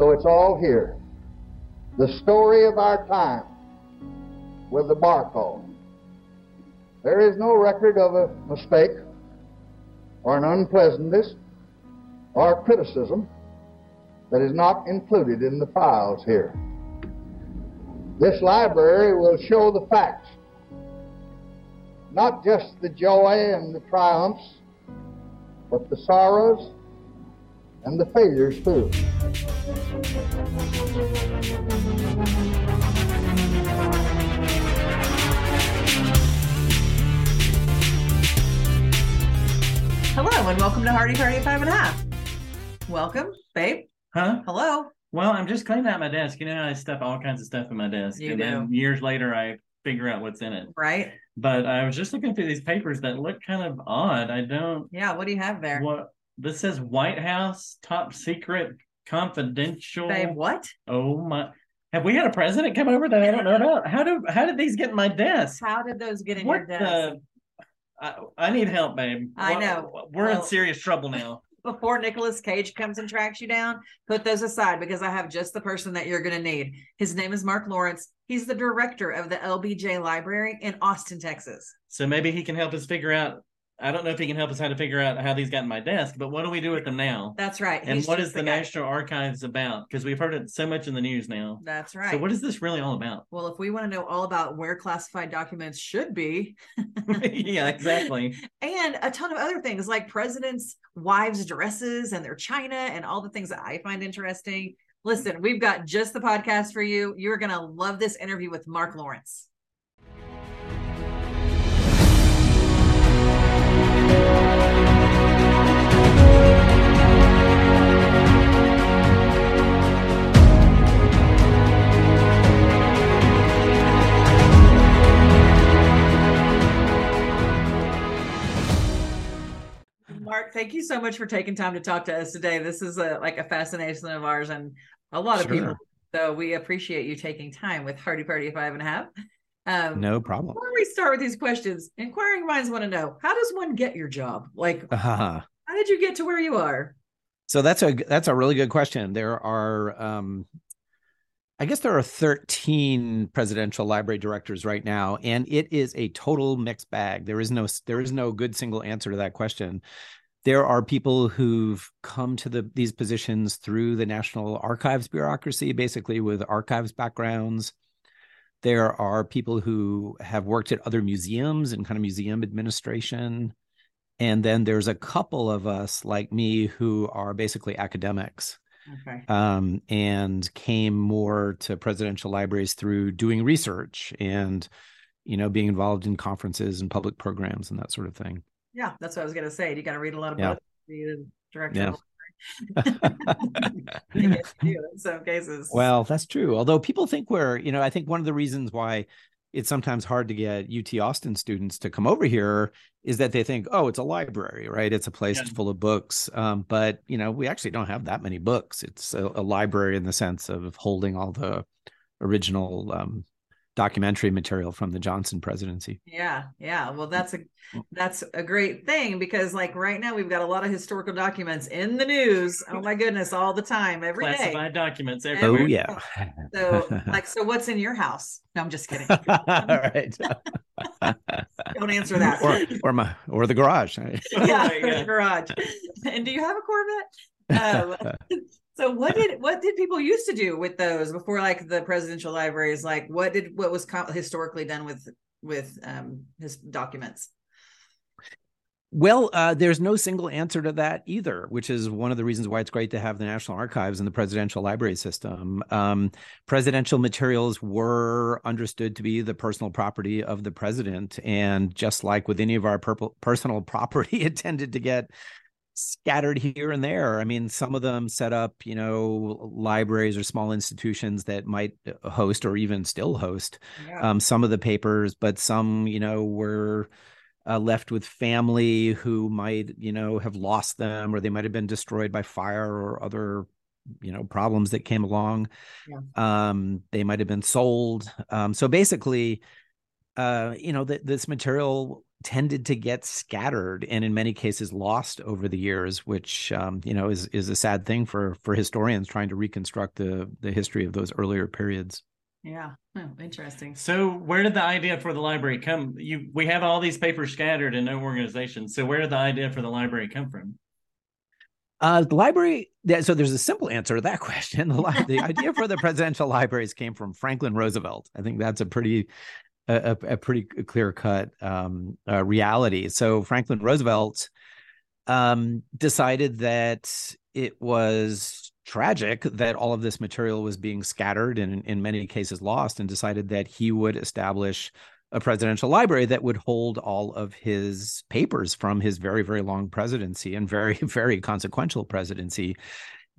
So it's all here. The story of our time with the barcode. There is no record of a mistake or an unpleasantness or criticism that is not included in the files here. This library will show the facts, not just the joy and the triumphs, but the sorrows and the failures too. Hello and welcome to Hardy Party at Five and a Half. Welcome, babe. Huh? Hello. Well, I'm just cleaning out my desk. You know, I stuff all kinds of stuff in my desk, You and then years later, I figure out what's in it. Right? But I was just looking through these papers that look kind of odd. I don't. Yeah. What do you have there, What this says? White House top secret confidential. babe? What? Oh my! Have we had a president come over that I don't know about? How do how did these get in my desk? How did those get in What your desk? the? I, I need help, babe. I know. We're in serious trouble now. Before Nicolas Cage comes and tracks you down, put those aside because I have just the person that you're going to need. His name is Mark Lawrence. He's the director of the LBJ Library in Austin, Texas. So maybe he can help us figure out. I don't know if he can help us how to figure out how these got in my desk, but what do we do with them now? That's right. And He's what is the. National Archives about? Because we've heard it so much in the news now. That's right. So what is this really all about? well, if we want to know all about where classified documents should be, yeah, exactly. and a ton of other things like presidents' wives' dresses and their china and all the things that I find interesting. Listen, we've got just the podcast for you. You're going to love this interview with Mark Lawrence. Mark, thank you so much for taking time to talk to us today. This is a, like a fascination of ours and a lot of people. So we appreciate you taking time with Hardy Party Five and a Half. Um, No problem. Before we start with these questions, inquiring minds want to know how does one get your job? Like, Uh-huh. how did you get to where you are? So that's a that's a really good question. There are um I guess there are 13 presidential library directors right now and it is a total mixed bag. There is no there is no good single answer to that question. There are people who've come to the these positions through the National Archives bureaucracy basically with archives backgrounds. There are people who have worked at other museums and kind of museum administration. And then there's a couple of us like me who are basically academics Okay. um, and came more to presidential libraries through doing research and, you know, being involved in conferences and public programs and that sort of thing. Yeah, that's what I was going to say. You got to read a lot of Yeah. books. to be the director. Yeah. of library. Yes, you do in some cases. well, that's true. Although people think we're, you know, I think one of the reasons why it's sometimes hard to get UT Austin students to come over here is that they think, oh, it's a library, right? It's a place Yeah. full of books. Um, but you know, we actually don't have that many books. It's a, a library in the sense of holding all the original um, documentary material from the Johnson presidency. Yeah, yeah. Well, that's a that's a great thing because like right now we've got a lot of historical documents in the news. Oh my goodness, all the time, every day. Classified documents everywhere. Oh yeah. So like, so what's in your house? No, I'm just kidding. all right. Don't answer that. or or my or the garage. yeah, There you go. garage. And do you have a Corvette? Um, so what did what did people used to do with those before like the presidential libraries? Like what did what was co- historically done with with um his documents? Well, uh, there's no single answer to that either, which is one of the reasons why it's great to have the National Archives and the presidential library system. Um, presidential materials were understood to be the personal property of the president. And just like with any of our purple, personal property, it tended to get scattered here and there. I mean, some of them set up, you know, libraries or small institutions that might host or even still host Yeah. um, some of the papers, but some, you know, were uh, left with family who might, you know, have lost them or they might have been destroyed by fire or other, you know, problems that came along. Um, they might have been sold. Um, so basically, uh, you know, th- this material tended to get scattered and in many cases lost over the years which um, you know is is a sad thing for for historians trying to reconstruct the the history of those earlier periods yeah oh, interesting so where did the idea for the library come you we have all these papers scattered in no organization so where did the idea for the library come from uh, the library. So there's a simple answer to that question. The, the idea for the presidential libraries came from Franklin Roosevelt. I think that's a pretty a, a pretty clear cut um, uh, reality. So Franklin Roosevelt um, decided that it was tragic that all of this material was being scattered and in many cases lost, and decided that he would establish a presidential library that would hold all of his papers from his very very long presidency and very very consequential presidency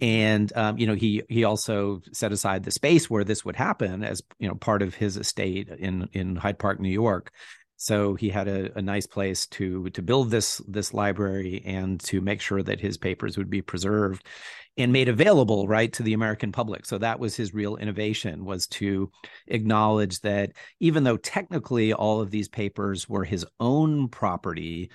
and um, you know he he also set aside the space where this would happen as you know part of his estate in in Hyde Park, New York. So he had a, a nice place to to build this this library and to make sure that his papers would be preserved and made available right to the American public. So that was his real innovation was to acknowledge that even though technically all of these papers were his own property,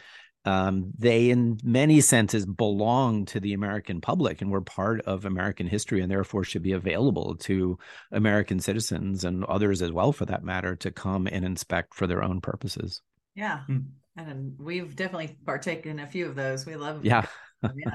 um, they in many senses belong to the American public and were part of American history and therefore should be available to American citizens and others as well, for that matter, to come and inspect for their own purposes. Yeah. Hmm. And we've definitely partaken in a few of those. We love yeah.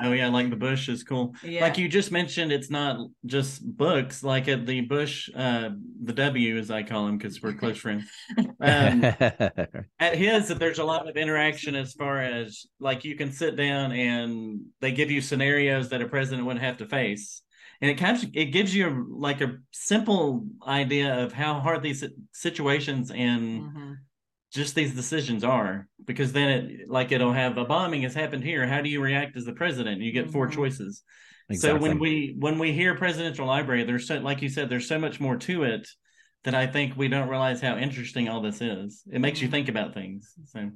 Oh yeah, like the Bush is cool. Yeah. Like you just mentioned, it's not just books. Like at the Bush, uh, the W as I call him because we're close friends. Um, at his, there's a lot of interaction as far as like you can sit down and they give you scenarios that a president would have to face, and it kind of it gives you like a simple idea of how hard these situations and. Mm-hmm just these decisions are because then it like it'll have a bombing has happened here how do you react as the president you get 4 mm-hmm. choices exactly. so when we when we hear presidential library there's so like you said there's so much more to it that i think we don't realize how interesting all this is it makes you mm-hmm. think about things so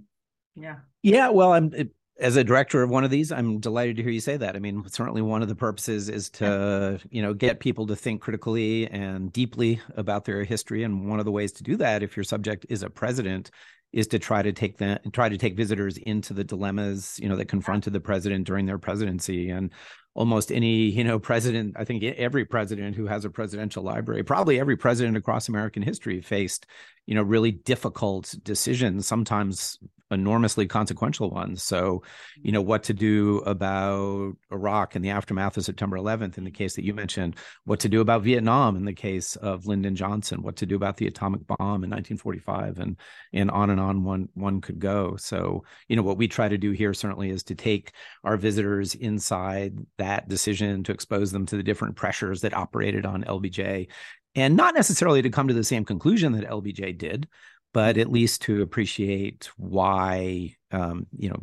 yeah yeah well i'm it, as a director of one of these i'm delighted to hear you say that. I mean certainly one of the purposes is to you know get people to think critically and deeply about their history. And one of the ways to do that if your subject is a president is to try to take that try to take visitors into the dilemmas you know that confronted the president during their presidency. And almost any you know president i think every president who has a presidential library probably every president across american history faced you know really difficult decisions sometimes enormously consequential ones. So, you know, what to do about Iraq in the aftermath of September 11th, in the case that you mentioned, what to do about Vietnam in the case of Lyndon Johnson, what to do about the atomic bomb in 1945, and and on and on one one could go. So, you know, what we try to do here certainly is to take our visitors inside that decision to expose them to the different pressures that operated on LBJ and not necessarily to come to the same conclusion that LBJ did, but at least to appreciate why um, you know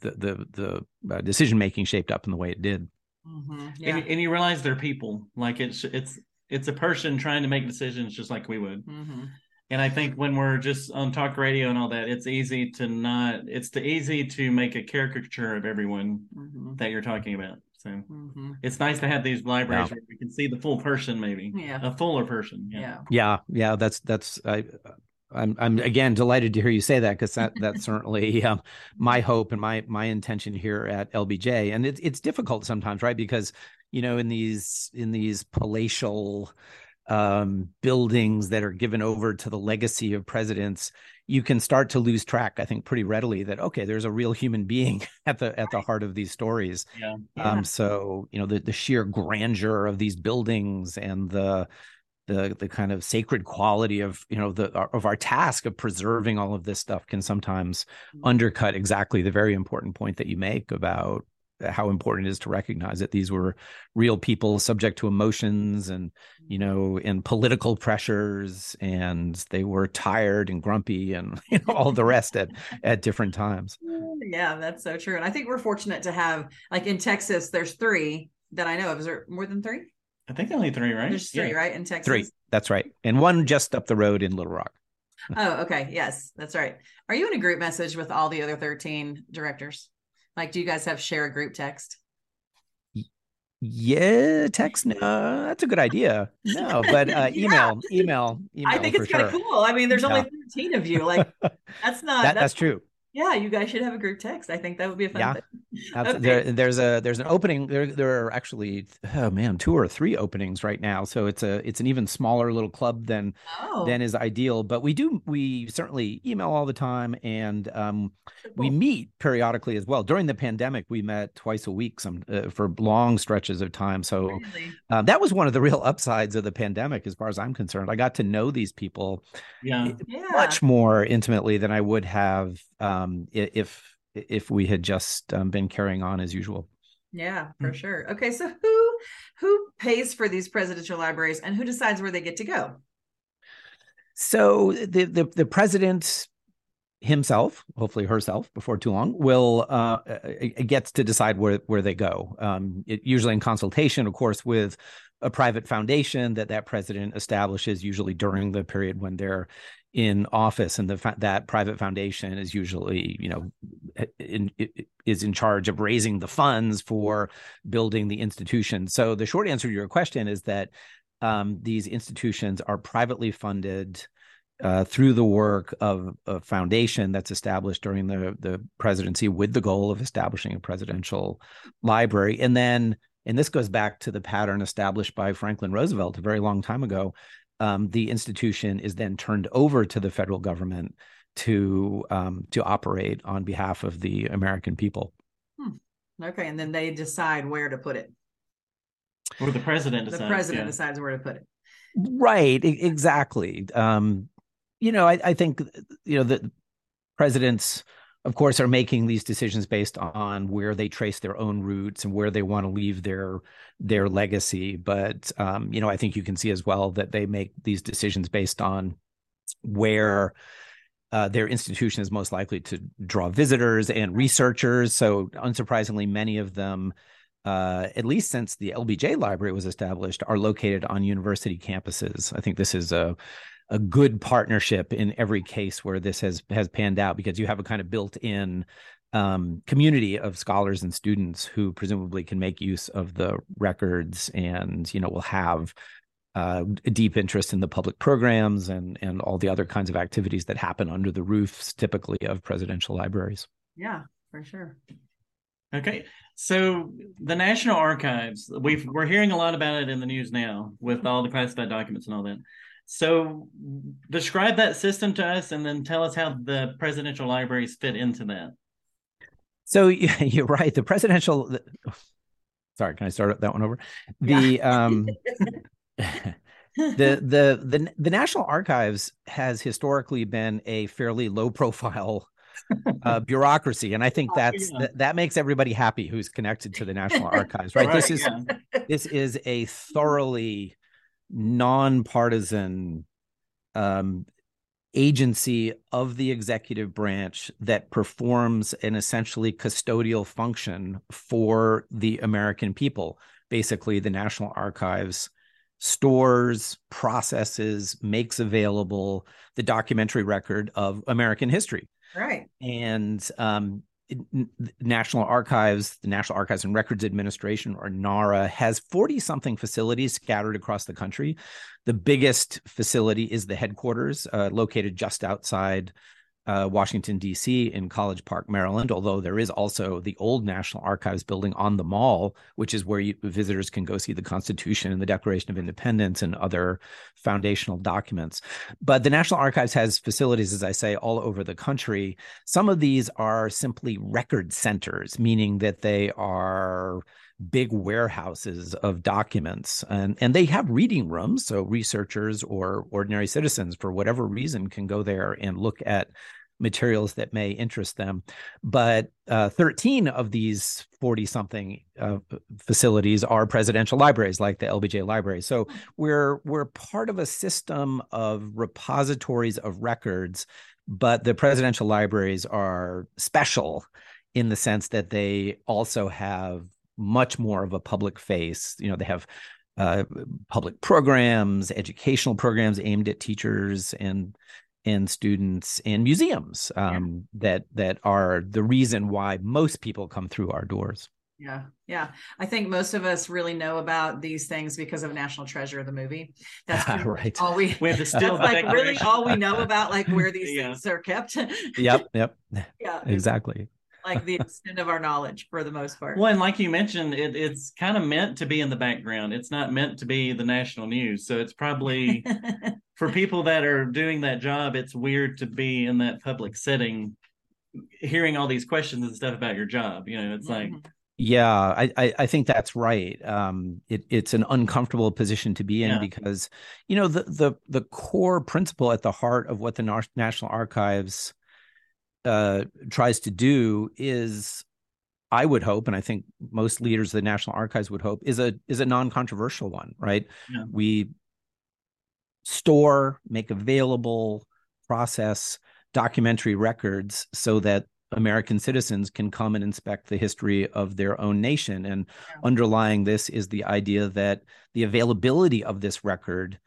the the the uh, decision making shaped up in the way it did. Mm-hmm. Yeah. And, and, you realize they're people. Like it's it's it's a person trying to make decisions just like we would. Mm-hmm. And I think when we're just on talk radio and all that, it's easy to not. It's the easy to make a caricature of everyone mm-hmm. that you're talking about. So mm-hmm. it's nice to have these libraries yeah. where we can see the full person, maybe yeah. a fuller person. Yeah. yeah, yeah, yeah. That's that's I I'm I'm again delighted to hear you say that because that that's certainly um, my hope and my my intention here at LBJ. And it's it's difficult sometimes, right? Because you know in these in these palatial um, buildings that are given over to the legacy of presidents, you can start to lose track. I think pretty readily that okay, there's a real human being at the at the heart of these stories. Yeah. yeah. Um. So you know the the sheer grandeur of these buildings and the the the kind of sacred quality of you know the of our task of preserving all of this stuff can sometimes mm-hmm. undercut exactly the very important point that you make about how important it is to recognize that these were real people subject to emotions and you mm-hmm. know and political pressures and they were tired and grumpy and you know all the rest at at different times yeah that's so true and i think we're fortunate to have like in texas there's three that i know of is there more than three I think only three, right? There's three, yeah. right? In Texas. Three. That's right. And one just up the road in Little Rock. oh, okay. Yes, that's right. Are you in a group message with all the other 13 directors? Like, do you guys have share a group text? Yeah, text. No, that's a good idea. No, but uh, email, yeah. email, email. I think it's kind of cool. I mean, there's yeah. only 13 of you. Like, that's not. that, that's, that's, true. Yeah, you guys should have a group text. I think that would be a fun yeah. thing. Okay. There, there's a there's an opening. There there are actually oh man two or three openings right now. So it's a it's an even smaller little club than oh. than is ideal. But we do we certainly email all the time and um, cool. we meet periodically as well. During the pandemic, we met twice a week some uh, for long stretches of time. So really? uh, that was one of the real upsides of the pandemic, as far as I'm concerned. I got to know these people yeah. much more intimately than I would have um, if if we had just um, been carrying on as usual. Yeah, for mm-hmm. sure. Okay, so who who pays for these presidential libraries and who decides where they get to go? So the the, the president himself, hopefully herself, before too long, will uh, gets to decide where where they go. Um, it, usually in consultation, of course, with a private foundation that that president establishes, usually during the period when they're in office and the that private foundation is usually you know in, is in charge of raising the funds for building the institution. So the short answer to your question is that um, these institutions are privately funded uh, through the work of a foundation that's established during the the presidency with the goal of establishing a presidential library. And then and this goes back to the pattern established by Franklin Roosevelt a very long time ago um, the institution is then turned over to the federal government to um, to operate on behalf of the American people. Hmm. Okay, and then they decide where to put it. Or the president decides. The president yeah. decides where to put it. Right, exactly. Um, you know, I, I think you know the presidents of course, are making these decisions based on where they trace their own roots and where they want to leave their their legacy. But um, you know, I think you can see as well that they make these decisions based on where uh, their institution is most likely to draw visitors and researchers. So, unsurprisingly, many of them, uh, at least since the LBJ Library was established, are located on university campuses. I think this is a a good partnership in every case where this has has panned out because you have a kind of built-in um, community of scholars and students who presumably can make use of the records and you know will have uh, a deep interest in the public programs and and all the other kinds of activities that happen under the roofs typically of presidential libraries. Yeah, for sure. Okay, so the National Archives, we've we're hearing a lot about it in the news now with all the classified documents and all that. So describe that system to us and then tell us how the presidential libraries fit into that. So you're right. The presidential sorry, can I start that one over? The um the the the the National Archives has historically been a fairly low profile uh, bureaucracy, and I think oh, that's yeah. that, that makes everybody happy who's connected to the National Archives, right? right this is yeah. this is a thoroughly nonpartisan um, agency of the executive branch that performs an essentially custodial function for the American people. Basically, the National Archives stores, processes, makes available the documentary record of American history. Right. And um, National Archives, the National Archives and Records Administration, or NARA, has 40 something facilities scattered across the country. The biggest facility is the headquarters, uh, located just outside uh, Washington, D.C., in College Park, Maryland, although there is also the old National Archives building on the mall, which is where you, visitors can go see the Constitution and the Declaration of Independence and other foundational documents. But the National Archives has facilities, as I say, all over the country. Some of these are simply record centers, meaning that they are big warehouses of documents and and they have reading rooms so researchers or ordinary citizens for whatever reason can go there and look at materials that may interest them. But uh, 13 of these 40 something uh, facilities are presidential libraries like the LBJ library. So we're we're part of a system of repositories of records, but the presidential libraries are special in the sense that they also have much more of a public face. You know, they have uh, public programs, educational programs aimed at teachers and and students and museums um, yeah. that that are the reason why most people come through our doors. Yeah, yeah. I think most of us really know about these things because of National Treasure, the movie. That's right. all we, we have to still like really all we know about like where these yeah. things are kept. yep, yep. Yeah, exactly. Like the extent of our knowledge for the most part. Well, and like you mentioned, it, it's kind of meant to be in the background. It's not meant to be the national news. So it's probably for people that are doing that job, it's weird to be in that public setting hearing all these questions and stuff about your job. You know, it's mm-hmm. like yeah, I, I, I think that's right. Um, it, it's an uncomfortable position to be in yeah. because, you know, the the the core principle at the heart of what the National Archives uh, tries to do is, I would hope, and I think most leaders of the National Archives would hope, is a is a non controversial one. Right? Yeah. We store, make available, process documentary records so that American citizens can come and inspect the history of their own nation. And yeah. underlying this is the idea that the availability of this record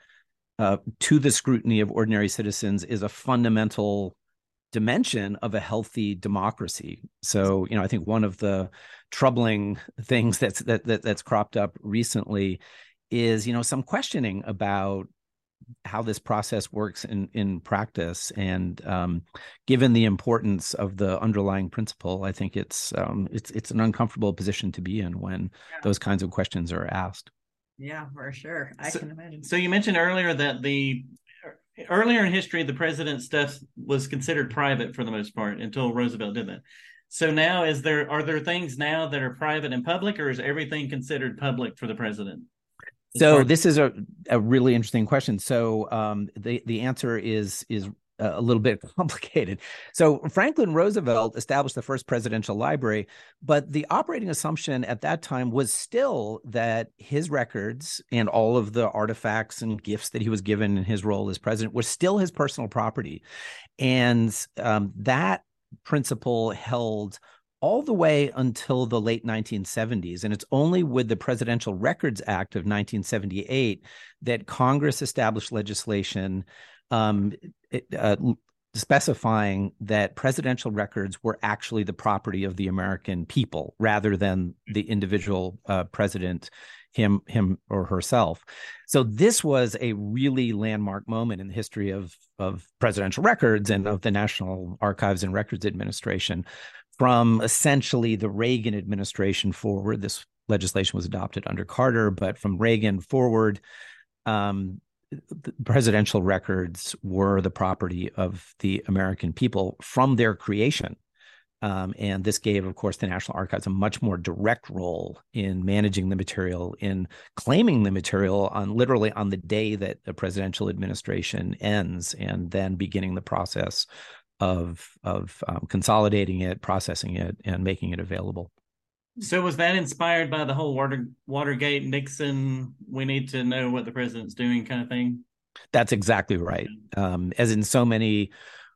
uh, to the scrutiny of ordinary citizens is a fundamental dimension of a healthy democracy. So, you know, I think one of the troubling things that's that, that that's cropped up recently is, you know, some questioning about how this process works in in practice. And um, given the importance of the underlying principle i think it's um, it's it's an uncomfortable position to be in when yeah. those kinds of questions are asked. Yeah for sure. I so, can imagine. so you mentioned earlier that the earlier in history the president's stuff was considered private for the most part until roosevelt did that so now is there are there things now that are private and public or is everything considered public for the president so this is a, a really interesting question. So um, the the answer is is a little bit complicated. So Franklin Roosevelt established the first presidential library, but the operating assumption at that time was still that his records and all of the artifacts and gifts that he was given in his role as president were still his personal property, and um, that principle held all the way until the late 1970s. And it's only with the Presidential Records Act of 1978 that Congress established legislation um, uh, specifying that presidential records were actually the property of the American people rather than the individual uh, president him him or herself so this was a really landmark moment in the history of of presidential records and of the national archives and records administration from essentially the Reagan administration forward. This legislation was adopted under Carter, but from Reagan forward, um, presidential records were the property of the American people from their creation. Um, and this gave, of course, the National Archives a much more direct role in managing the material, in claiming the material on literally on the day that a presidential administration ends, and then beginning the process of of um, consolidating it, processing it, and making it available. So was that inspired by the whole Water Watergate Nixon? We need to know what the president's doing, kind of thing. That's exactly right. Um, as in so many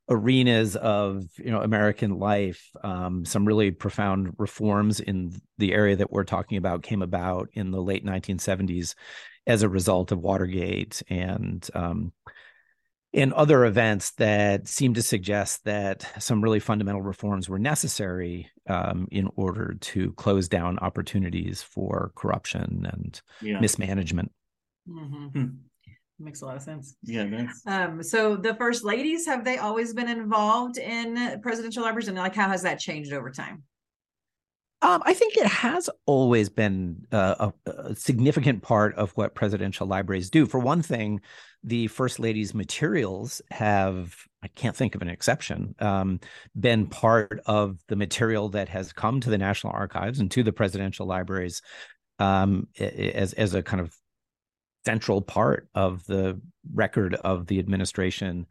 arenas of you know American life, um, some really profound reforms in the area that we're talking about came about in the late 1970s as a result of Watergate and um, in other events that seem to suggest that some really fundamental reforms were necessary um, in order to close down opportunities for corruption and yeah. mismanagement. Mm-hmm. Hmm. Makes a lot of sense. Yeah. Um, so the first ladies have they always been involved in presidential libraries, and like how has that changed over time? Um, I think it has always been uh, a, a, significant part of what presidential libraries do. For one thing, the First Lady's materials have, I can't think of an exception, um, been part of the material that has come to the National Archives and to the presidential libraries um, as, as a kind of central part of the record of the administration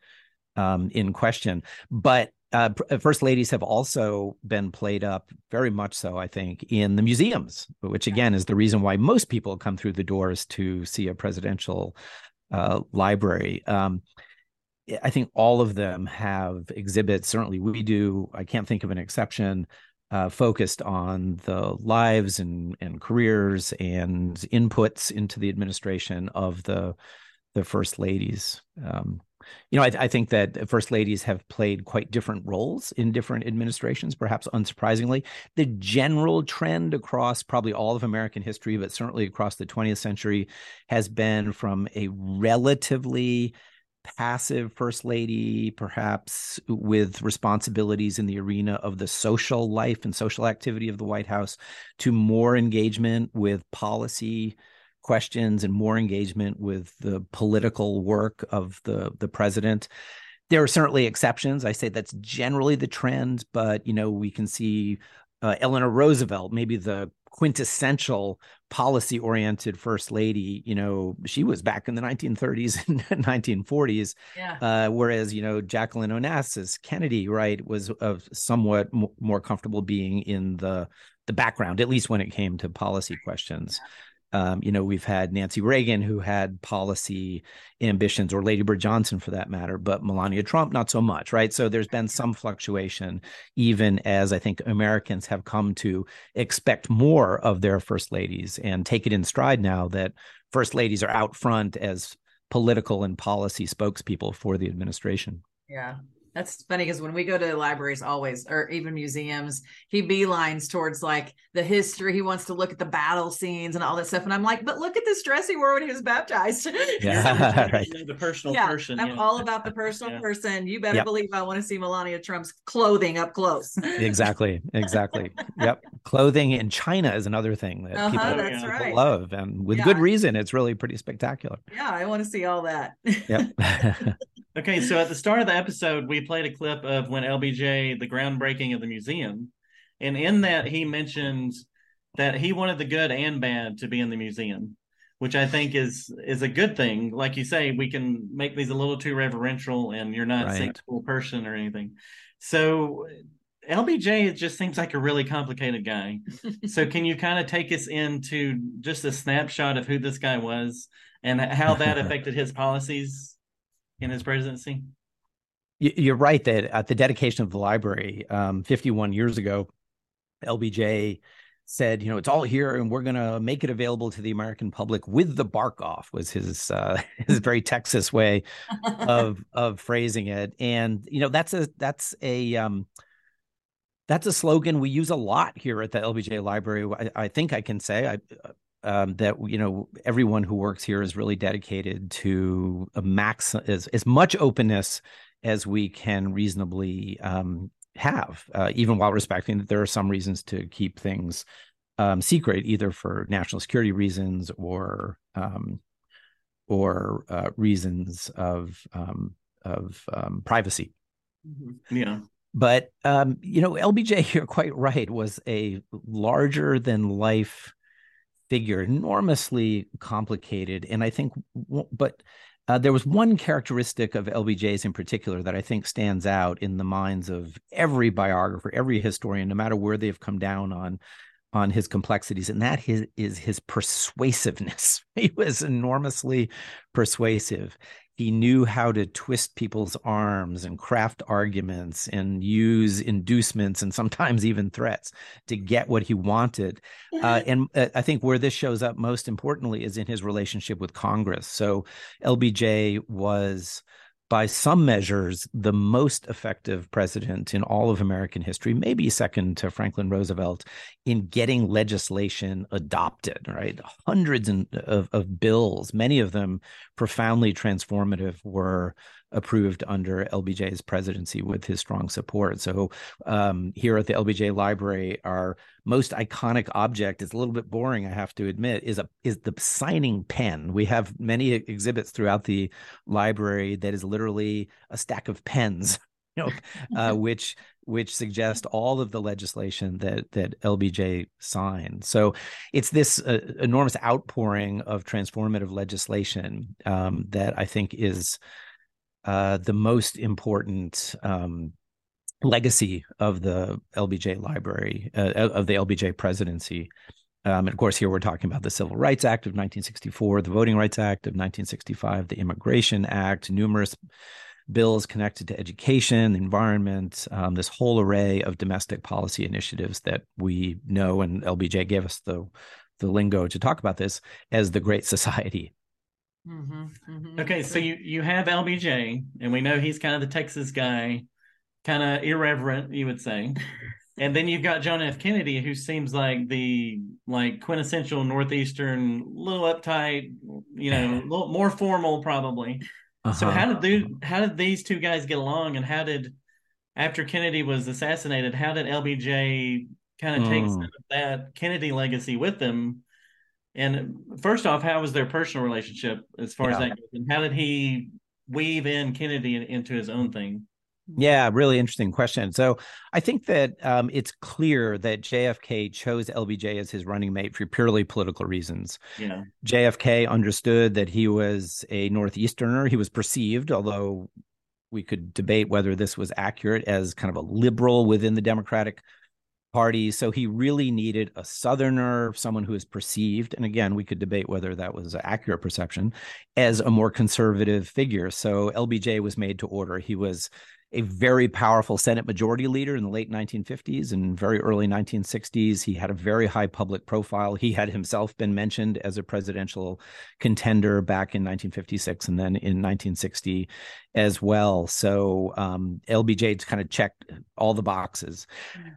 um, in question. But uh, first ladies have also been played up very much so, I think, in the museums, which again is the reason why most people come through the doors to see a presidential uh, library. Um, I think all of them have exhibits. Certainly, we do. I can't think of an exception. Uh, focused on the lives and, and careers and inputs into the administration of the the first ladies. Um, you know, I, I, think that first ladies have played quite different roles in different administrations, perhaps unsurprisingly. The general trend across probably all of American history, but certainly across the 20th century, has been from a relatively passive first lady, perhaps with responsibilities in the arena of the social life and social activity of the White House, to more engagement with policy questions and more engagement with the political work of the the president. There are certainly exceptions. I say that's generally the trend, but you know we can see uh, Eleanor Roosevelt, maybe the quintessential policy oriented first lady you know she was back in the 1930s and 1940s yeah. uh, whereas you know jacqueline onassis kennedy right was uh, somewhat m- more comfortable being in the the background at least when it came to policy questions yeah. Um, you know, we've had Nancy Reagan who had policy ambitions, or Lady Bird Johnson for that matter, but Melania Trump, not so much, right? So there's been some fluctuation, even as I think Americans have come to expect more of their first ladies and take it in stride now that first ladies are out front as political and policy spokespeople for the administration. Yeah. That's funny because when we go to libraries, always or even museums, he beelines towards like the history. He wants to look at the battle scenes and all that stuff. And I'm like, but look at this dress he wore when he was baptized. Yeah, right. the personal yeah, person. I'm yeah. all about the personal yeah. person. You better yep. believe I want to see Melania Trump's clothing up close. exactly, exactly. Yep, clothing in China is another thing that uh-huh, people, people right. love, and with good reason. It's really pretty spectacular. Yeah, I want to see all that. Yep. okay, so at the start of the episode, we played a clip of when LBJ, the groundbreaking of the museum. And in that, he mentions that he wanted the good and bad to be in the museum, which I think is is a good thing. Like you say, we can make these a little too reverential, and you're not right. a school person or anything. So LBJ it just seems like a really complicated guy. so can you kind of take us into just a snapshot of who this guy was and how that affected his policies in his presidency? You're right that at the dedication of the library um, 51 years ago, LBJ said, you know, it's all here and we're going to make it available to the American public with the bark off was his uh, his very Texas way of of phrasing it. And you know, that's a that's a um, that's a slogan we use a lot here at the LBJ Library. I, I think I can say I, um, that you know everyone who works here is really dedicated to a max as as much openness as we can reasonably um, have, uh, even while respecting that there are some reasons to keep things um, secret, either for national security reasons or um, or uh, reasons of um, of um, privacy. Mm-hmm. Yeah. But um, you know, LBJ, you're quite right, was a larger than life figure, enormously complicated, and I think, but uh, there was one characteristic of LBJ's in particular that I think stands out in the minds of every biographer, every historian, no matter where they've come down on on his complexities, and that his, is his persuasiveness. he was enormously persuasive he knew how to twist people's arms and craft arguments and use inducements and sometimes even threats to get what he wanted. Uh, and uh, I think where this shows up most importantly is in his relationship with Congress. So LBJ was by some measures, the most effective president in all of American history, maybe second to Franklin Roosevelt, in getting legislation adopted, right? Hundreds of, of bills, many of them profoundly transformative, were approved under LBJ's presidency with his strong support. So um, here at the LBJ Library, our most iconic object is a little bit boring, I have to admit, is a is the signing pen. We have many exhibits throughout the library that is literally a stack of pens. You know, uh, which which suggest all of the legislation that that LBJ signed. So it's this uh, enormous outpouring of transformative legislation um, that I think is uh, the most important um, legacy of the LBJ library, uh, of the LBJ presidency. Um, and of course, here we're talking about the Civil Rights Act of 1964, the Voting Rights Act of 1965, the Immigration Act, numerous bills connected to education, environment, um, this whole array of domestic policy initiatives that we know, and LBJ gave us the the lingo to talk about this as the Great Society. Mm-hmm, mm-hmm. Okay, so you you have LBJ, and we know he's kind of the Texas guy, kind of irreverent, you would say. and then you've got John F. Kennedy, who seems like the like quintessential northeastern, little uptight, you know, little more formal, probably. Uh-huh. So how did they, how did these two guys get along, and how did after Kennedy was assassinated, how did LBJ kind of take mm. that Kennedy legacy with them? And first off, how was their personal relationship as far yeah. as that goes? And how did he weave in Kennedy into his own thing? Yeah, really interesting question. So I think that um, it's clear that JFK chose LBJ as his running mate for purely political reasons. Yeah. JFK understood that he was a Northeasterner. He was perceived, although we could debate whether this was accurate, as kind of a liberal within the Democratic party. So he really needed a Southerner, someone who is perceived, and again, we could debate whether that was an accurate perception, as a more conservative figure. So LBJ was made to order. He was a very powerful Senate Majority Leader in the late 1950s and very early 1960s. He had a very high public profile. He had himself been mentioned as a presidential contender back in 1956 and then in 1960 as well. So um, LBJ kind of checked all the boxes.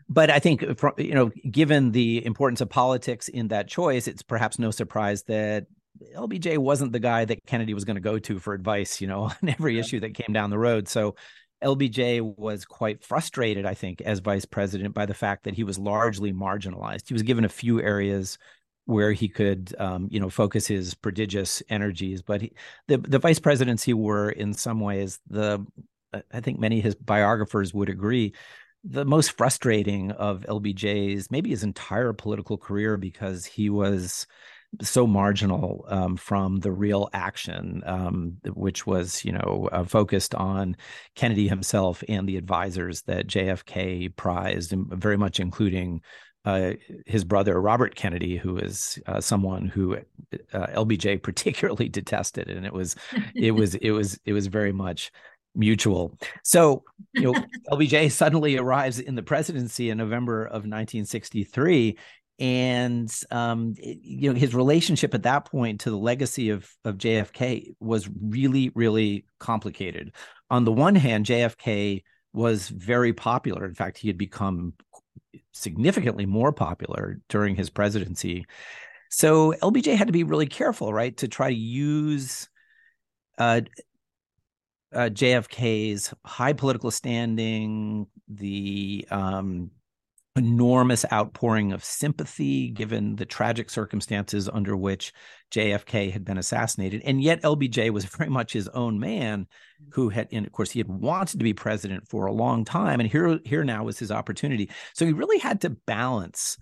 But I think, you know, given the importance of politics in that choice, it's perhaps no surprise that LBJ wasn't the guy that Kennedy was going to go to for advice, you know, on every yeah. issue that came down the road. So LBJ was quite frustrated, I think, as vice president by the fact that he was largely marginalized. He was given a few areas where he could, um, you know, focus his prodigious energies, but he, the the vice presidency were in some ways the, I think many of his biographers would agree, the most frustrating of LBJ's maybe his entire political career because he was so marginal um, from the real action, um, which was, you know, uh, focused on Kennedy himself and the advisors that JFK prized, very much including uh, his brother Robert Kennedy, who is uh, someone who uh, LBJ particularly detested, and it was, it was, it was, it was very much mutual. So, you know, LBJ suddenly arrives in the presidency in November of 1963 and um, you know his relationship at that point to the legacy of of JFK was really really complicated. On the one hand, JFK was very popular. In fact, he had become significantly more popular during his presidency. So LBJ had to be really careful, right, to try to use uh, uh, JFK's high political standing, the um, enormous outpouring of sympathy given the tragic circumstances under which JFK had been assassinated. And yet LBJ was very much his own man who had, and of course, he had wanted to be president for a long time. And here, here now was his opportunity. So he really had to balance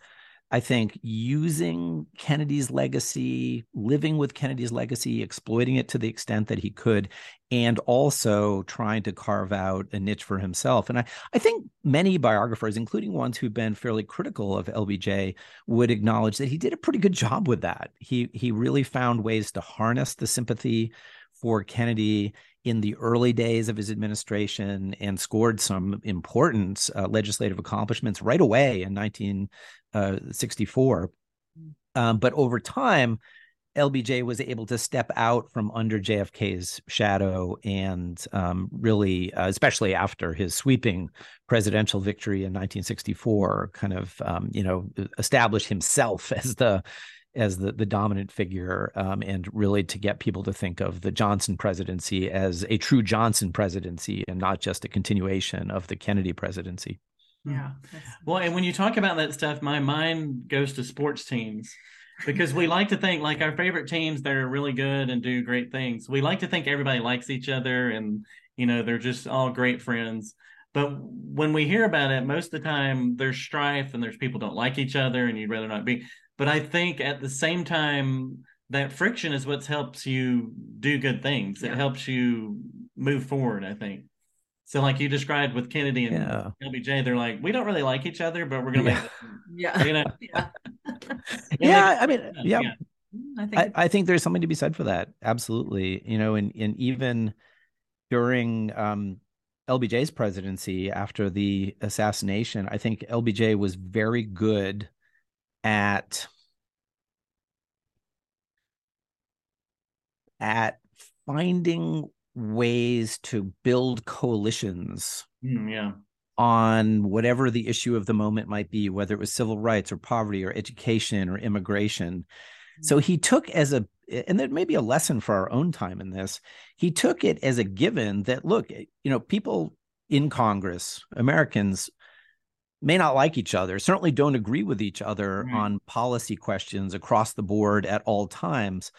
I think using Kennedy's legacy, living with Kennedy's legacy, exploiting it to the extent that he could, and also trying to carve out a niche for himself. And I, I think many biographers, including ones who've been fairly critical of LBJ, would acknowledge that he did a pretty good job with that. He he really found ways to harness the sympathy for Kennedy in the early days of his administration and scored some important uh, legislative accomplishments right away in 1964. Uh, um, but over time, LBJ was able to step out from under JFK's shadow and um, really, uh, especially after his sweeping presidential victory in 1964, kind of, um, you know, establish himself as the as the, the dominant figure um, and really to get people to think of the Johnson presidency as a true Johnson presidency and not just a continuation of the Kennedy presidency. Yeah. Well, and when you talk about that stuff, my mind goes to sports teams because we like to think like our favorite teams they're really good and do great things. We like to think everybody likes each other and you know they're just all great friends. But when we hear about it, most of the time there's strife and there's people don't like each other and you'd rather not be. But I think at the same time, that friction is what helps you do good things. Yeah. It helps you move forward, I think. So, like you described with Kennedy and yeah. LBJ, they're like, we don't really like each other, but we're gonna yeah. make, yeah, you know, yeah. yeah I mean, yeah, yeah. I think I, I, think there's something to be said for that. Absolutely, you know, and and even during um, LBJ's presidency after the assassination, I think LBJ was very good at at finding ways to build coalitions mm, yeah. on whatever the issue of the moment might be whether it was civil rights or poverty or education or immigration. So he took as a and there may be a lesson for our own time in this he took it as a given that look you know people in congress americans may not like each other certainly don't agree with each other right. on policy questions across the board at all times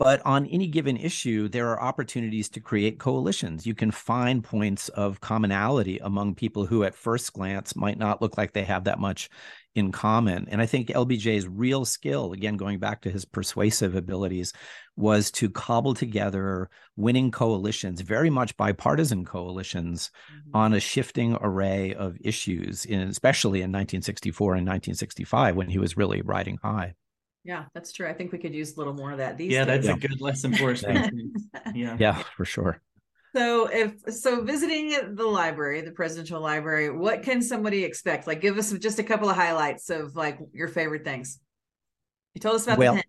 but on any given issue, there are opportunities to create coalitions. You can find points of commonality among people who, at first glance, might not look like they have that much in common. And I think LBJ's real skill, again, going back to his persuasive abilities, was to cobble together winning coalitions, very much bipartisan coalitions, mm-hmm. on a shifting array of issues, in, especially in 1964 and 1965 when he was really riding high. Yeah, that's true. I think we could use a little more of that these yeah, days. that's a good lesson for us. yeah. Yeah, for sure. So if so visiting the library, the presidential library, what can somebody expect? Like give us just a couple of highlights of like your favorite things. You told us about well, the pen.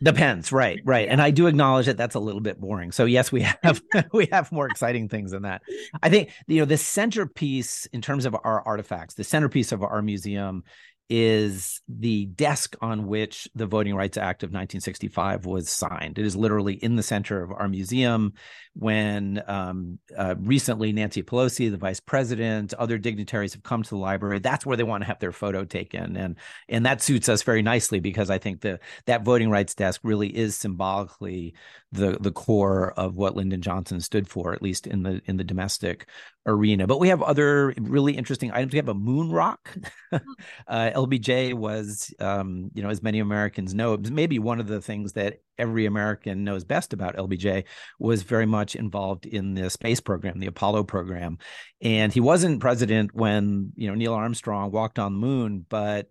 The pens, right, right. And I do acknowledge that that's a little bit boring. So yes, we have we have more exciting things than that. I think you know the centerpiece in terms of our artifacts, the centerpiece of our museum is the desk on which the Voting Rights Act of 1965 was signed. It is literally in the center of our museum. When um, uh, recently Nancy Pelosi, the vice president, other dignitaries have come to the library, that's where they want to have their photo taken, and and that suits us very nicely because I think the that voting rights desk really is symbolically the the core of what Lyndon Johnson stood for, at least in the in the domestic arena. But we have other really interesting items. We have a moon rock. uh, LBJ was, um, you know, as many Americans know, maybe one of the things that every American knows best about LBJ was very much involved in the space program, the Apollo program, and he wasn't president when you know Neil Armstrong walked on the moon, but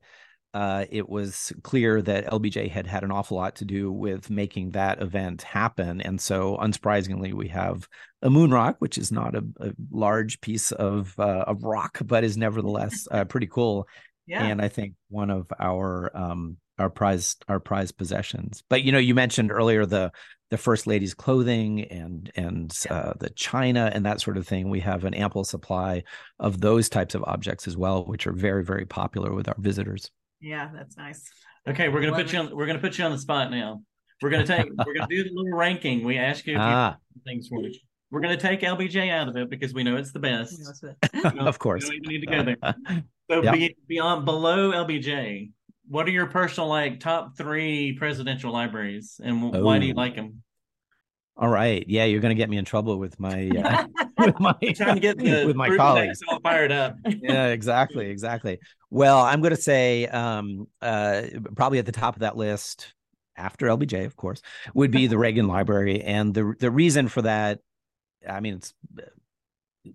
uh, it was clear that LBJ had had an awful lot to do with making that event happen. And so, unsurprisingly, we have a moon rock, which is not a, a large piece of uh, of rock, but is nevertheless uh, pretty cool. Yeah. And I think one of our um, our prized our prized possessions. But you know, you mentioned earlier the the first lady's clothing and and uh, the china and that sort of thing. We have an ample supply of those types of objects as well, which are very very popular with our visitors. Yeah, that's nice. Okay, we're gonna put you on. We're gonna put you on the spot now. We're gonna take. we're gonna do the little ranking. We ask you ah. things for you. We're gonna take LBJ out of it because we know it's the best. of course, we need to go there. So yep. beyond below LBJ, what are your personal like top three presidential libraries, and oh. why do you like them? All right. Yeah, you're going to get me in trouble with my uh, with my trying to get the with my colleagues all fired up. yeah, exactly, exactly. Well, I'm going to say um, uh, probably at the top of that list after LBJ, of course, would be the Reagan Library, and the the reason for that, I mean, it's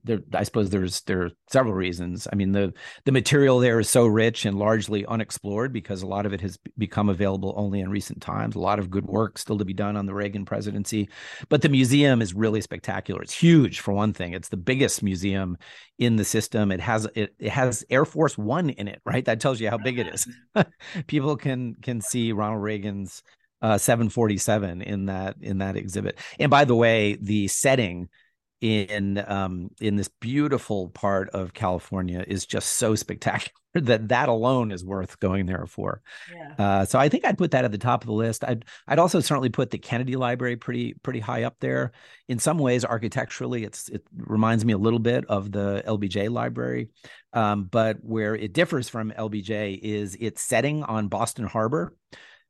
there i suppose there's there are several reasons. I mean the the material there is so rich and largely unexplored because a lot of it has become available only in recent times. A lot of good work still to be done on the reagan presidency but the museum is really spectacular. It's huge for one thing. It's the biggest museum in the system. It has it, it has air force one in it right? That tells you how big it is. People can can see ronald reagan's uh, 747 in that in that exhibit. And by the way the setting in um, in this beautiful part of California is just so spectacular that that alone is worth going there for. Yeah. Uh, so I think I'd put that at the top of the list. I'd I'd also certainly put the Kennedy Library pretty pretty high up there. In some ways, architecturally, it's it reminds me a little bit of the LBJ Library, um, but where it differs from LBJ is its setting on Boston Harbor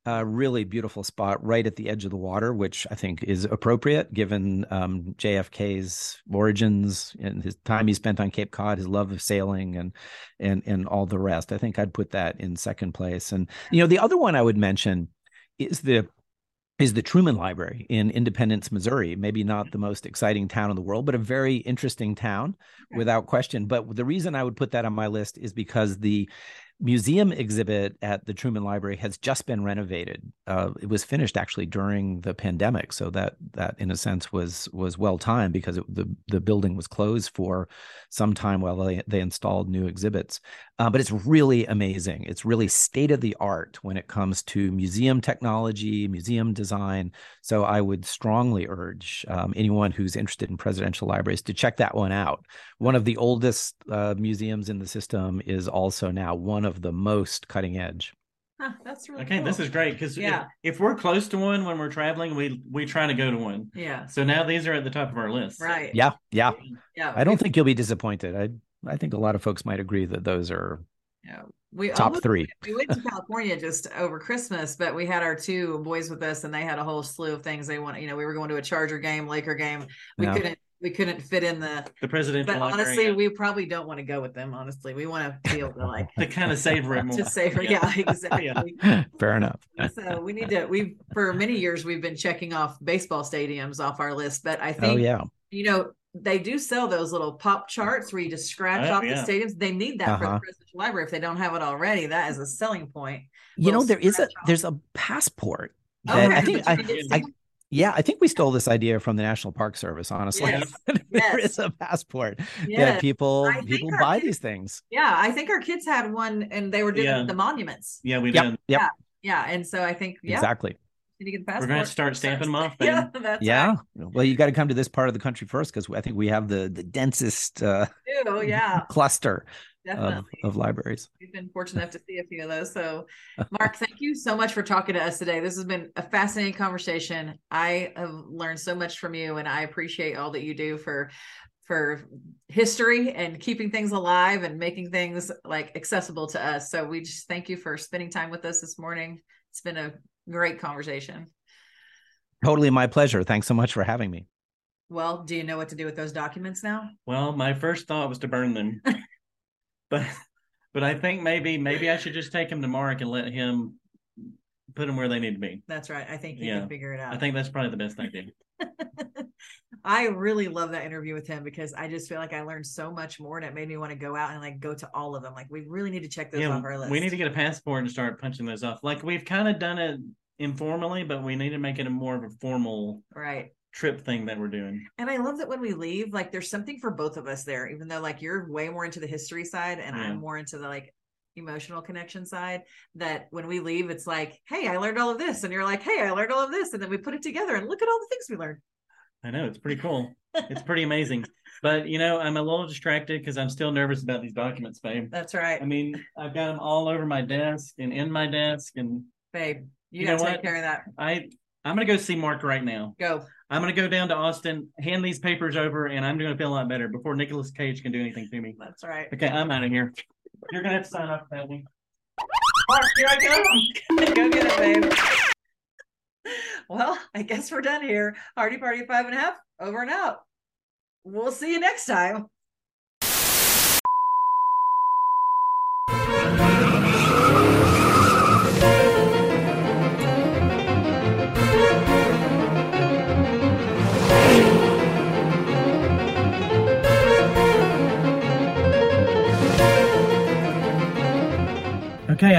a really beautiful spot right at the edge of the water, which I think is appropriate given um, JFK's origins and his time he spent on Cape Cod, his love of sailing, and and and all the rest. I think I'd put that in second place. And you know, the other one I would mention is the is the Truman Library in Independence, Missouri. Maybe not the most exciting town in the world, but a very interesting town without question. But the reason I would put that on my list is because the museum exhibit at the Truman Library has just been renovated. Uh, it was finished actually during the pandemic, so that that in a sense was was well timed because it, the the building was closed for some time while they they installed new exhibits. Uh, but it's really amazing. It's really state of the art when it comes to museum technology, museum design. So I would strongly urge um, anyone who's interested in presidential libraries to check that one out. One of the oldest uh, museums in the system is also now one of the most cutting edge. Huh, that's really okay. Cool. This is great because yeah. if, if, we're close to one when we're traveling, we we try to go to one. Yeah. So now these are at the top of our list. Right. Yeah. Yeah. Yeah. I don't think you'll be disappointed. I I think a lot of folks might agree that those are yeah. We uh, top almost, three. We went to California just over Christmas, but we had our two boys with us, and they had a whole slew of things they want. You know, we were going to a Charger game, Laker game. We yeah. couldn't we couldn't fit in the the presidential. But honestly, we probably don't want to go with them. Honestly, we want to be able to like to kind of savor it more. To savor, yeah, yeah exactly. Yeah. Fair enough. so we need to. We for many years we've been checking off baseball stadiums off our list, but I oh, think Oh yeah. you know they do sell those little pop charts where you just scratch Oh, off yeah. the stadiums. They need that for Uh-huh. the presidential library if they don't have it already. That is a selling point. You know, there is a off. there's a passport. Oh, that okay. I think But I, I yeah, I think we stole this idea from the National Park Service. Honestly, Yes. there Yes. is a passport Yes. that people I people buy kids- these things. Yeah, I think our kids had one and they were doing Yeah. the monuments. Yeah, we Yep, did. yep, Yeah, and so I think yeah, exactly. Need to get the We're going to start stamping them off. Yeah, Then. that's Yeah. right. Well, you got to come to this part of the country first because I think we have the the densest uh, Too, yeah, cluster of, of libraries. We've been fortunate enough to see a few of those. So, Mark, thank you so much for talking to us today. This has been a fascinating conversation. I have learned so much from you, and I appreciate all that you do for for history and keeping things alive and making things like accessible to us. So we just thank you for spending time with us this morning. It's been a great conversation. Totally my pleasure. Thanks so much for having me. Well, do you know what to do with those documents now? Well, my first thought was to burn them, but but I think maybe maybe I should just take them to Mark and let him put them where they need to be. That's right. I think you Yeah. can figure it out. I think that's probably the best idea. I really love that interview with him because I just feel like I learned so much more and it made me want to go out and like go to all of them. Like we really need to check those yeah, off our list. we need to get a passport and start punching those off. Like we've kind of done it informally, but we need to make it a more of a formal right. trip thing that we're doing. And I love that when we leave, like there's something for both of us there, even though like you're way more into the history side and Yeah. I'm more into the like emotional connection side that when we leave it's like hey i learned all of this and you're like hey i learned all of this and then we put it together and look at all the things we learned I know it's pretty cool. it's pretty amazing. But you know, I'm a little distracted because I'm still nervous about these documents, babe. that's right I mean, I've got them all over my desk and in my desk, and babe you, You gotta take what? care of that I I'm gonna go see Mark right now. go I'm gonna go down to Austin, hand these papers over, and I'm gonna feel a lot better before Nicolas Cage can do anything to me. that's right Okay, I'm out of here. You're gonna have to sign up for that one. Here I go. Go get it, babe. Well, I guess we're done here. Hardy Party Five and a Half, over and out. We'll see you next time.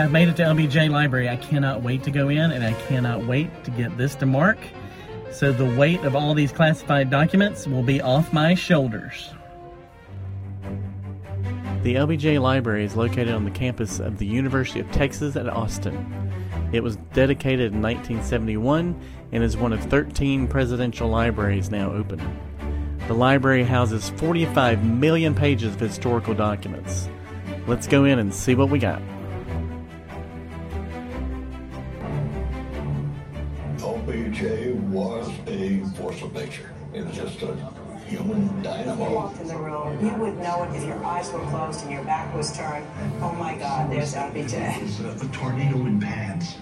I've made it to LBJ Library. I cannot wait to go in and I cannot wait to get this to Mark. So the weight of all these classified documents will be off my shoulders. The LBJ Library is located on the campus of the University of Texas at Austin. It was dedicated in 1971 and is one of 13 presidential libraries now open. The library houses 45 million pages of historical documents. Let's go in and see what we got. Of nature. It was just a human If you dynamo. walked in the room, you would know it if your eyes were closed and your back was turned. Oh my God, there's LBJ. He's a, a tornado in pants.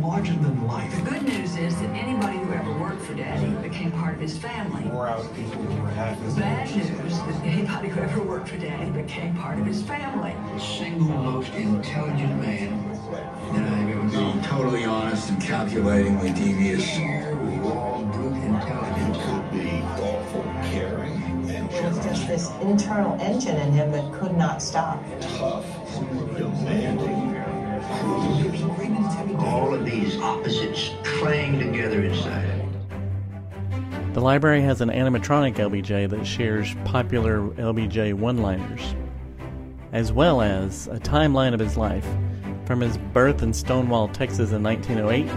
Larger than life. The good news is that anybody who ever worked for Daddy became part of his family. Wore out people who were half The bad news is that anybody who ever worked for Daddy became part of his family. The single most intelligent man that I've ever known. Totally honest and calculatingly devious. Sheer raw brute intelligence. Could be thoughtful, caring, and It was just this internal engine in him that could not stop. Tough, demanding, cruel. All of these opposites clanged together inside him. The library has an animatronic LBJ that shares popular LBJ one liners. as well as a timeline of his life from his birth in Stonewall, Texas in 1908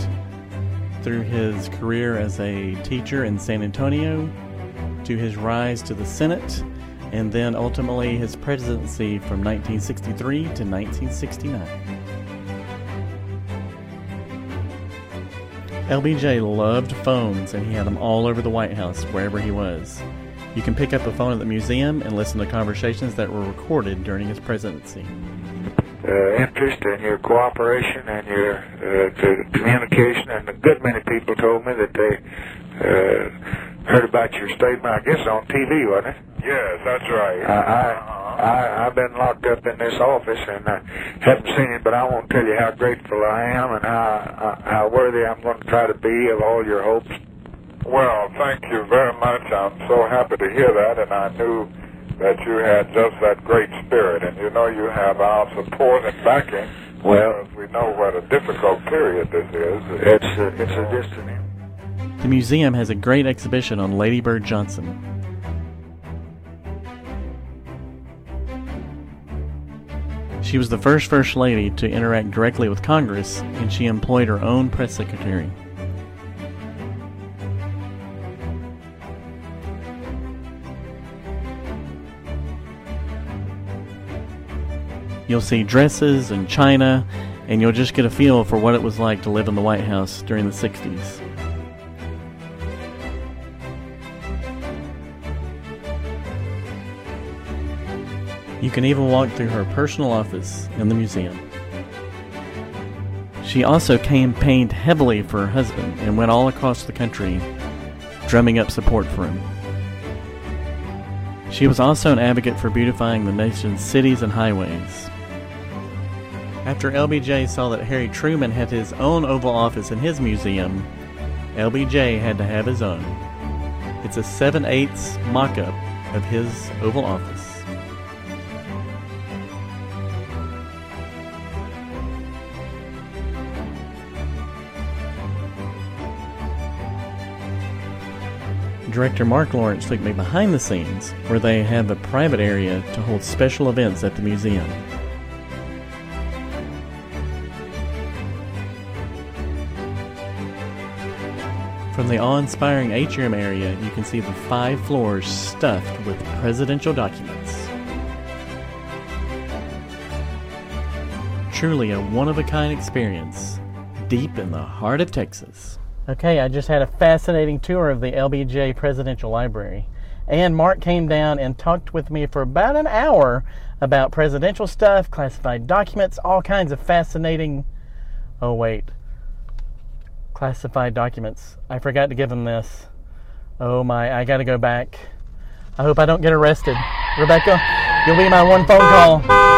through his career as a teacher in San Antonio to his rise to the Senate and then ultimately his presidency from 1963 to 1969. LBJ loved phones and he had them all over the White House wherever he was. You can pick up a phone at the museum and listen to conversations that were recorded during his presidency. Uh, interest and your cooperation and your uh, communication, and a good many people told me that they uh, heard about your statement, I guess on TV, wasn't it? Yes, that's right. Uh, I, I, I've been locked up in this office and I haven't seen it, but I won't tell you how grateful I am and how, how worthy I'm going to try to be of all your hopes. Well, thank you very much. I'm so happy to hear that, and I knew that you had just that great spirit, and you know you have our support and backing. Well, we know what a difficult period this is. It's a, it's a destiny. The museum has a great exhibition on Lady Bird Johnson. She was the first First Lady to interact directly with Congress, and she employed her own press secretary. You'll see dresses and china, and you'll just get a feel for what it was like to live in the White House during the 60s. You can even walk through her personal office in the museum. She also campaigned heavily for her husband and went all across the country drumming up support for him. She was also an advocate for beautifying the nation's cities and highways. After LBJ saw that Harry Truman had his own Oval Office in his museum, LBJ had to have his own. It's a 7 8 mock up of his Oval Office. Director Mark Lawrence took me behind the scenes where they have a private area to hold special events at the museum. The awe-inspiring atrium area, you can see the five floors stuffed with presidential documents. Truly a one-of-a-kind experience, deep in the heart of Texas. Okay, I just had a fascinating tour of the LBJ Presidential Library. And Mark came down and talked with me for about an hour about presidential stuff, classified documents, all kinds of fascinating. Oh, wait. Classified documents. I forgot to give him this. Oh my, I gotta go back. I hope I don't get arrested. Rebecca, you'll be my one phone call.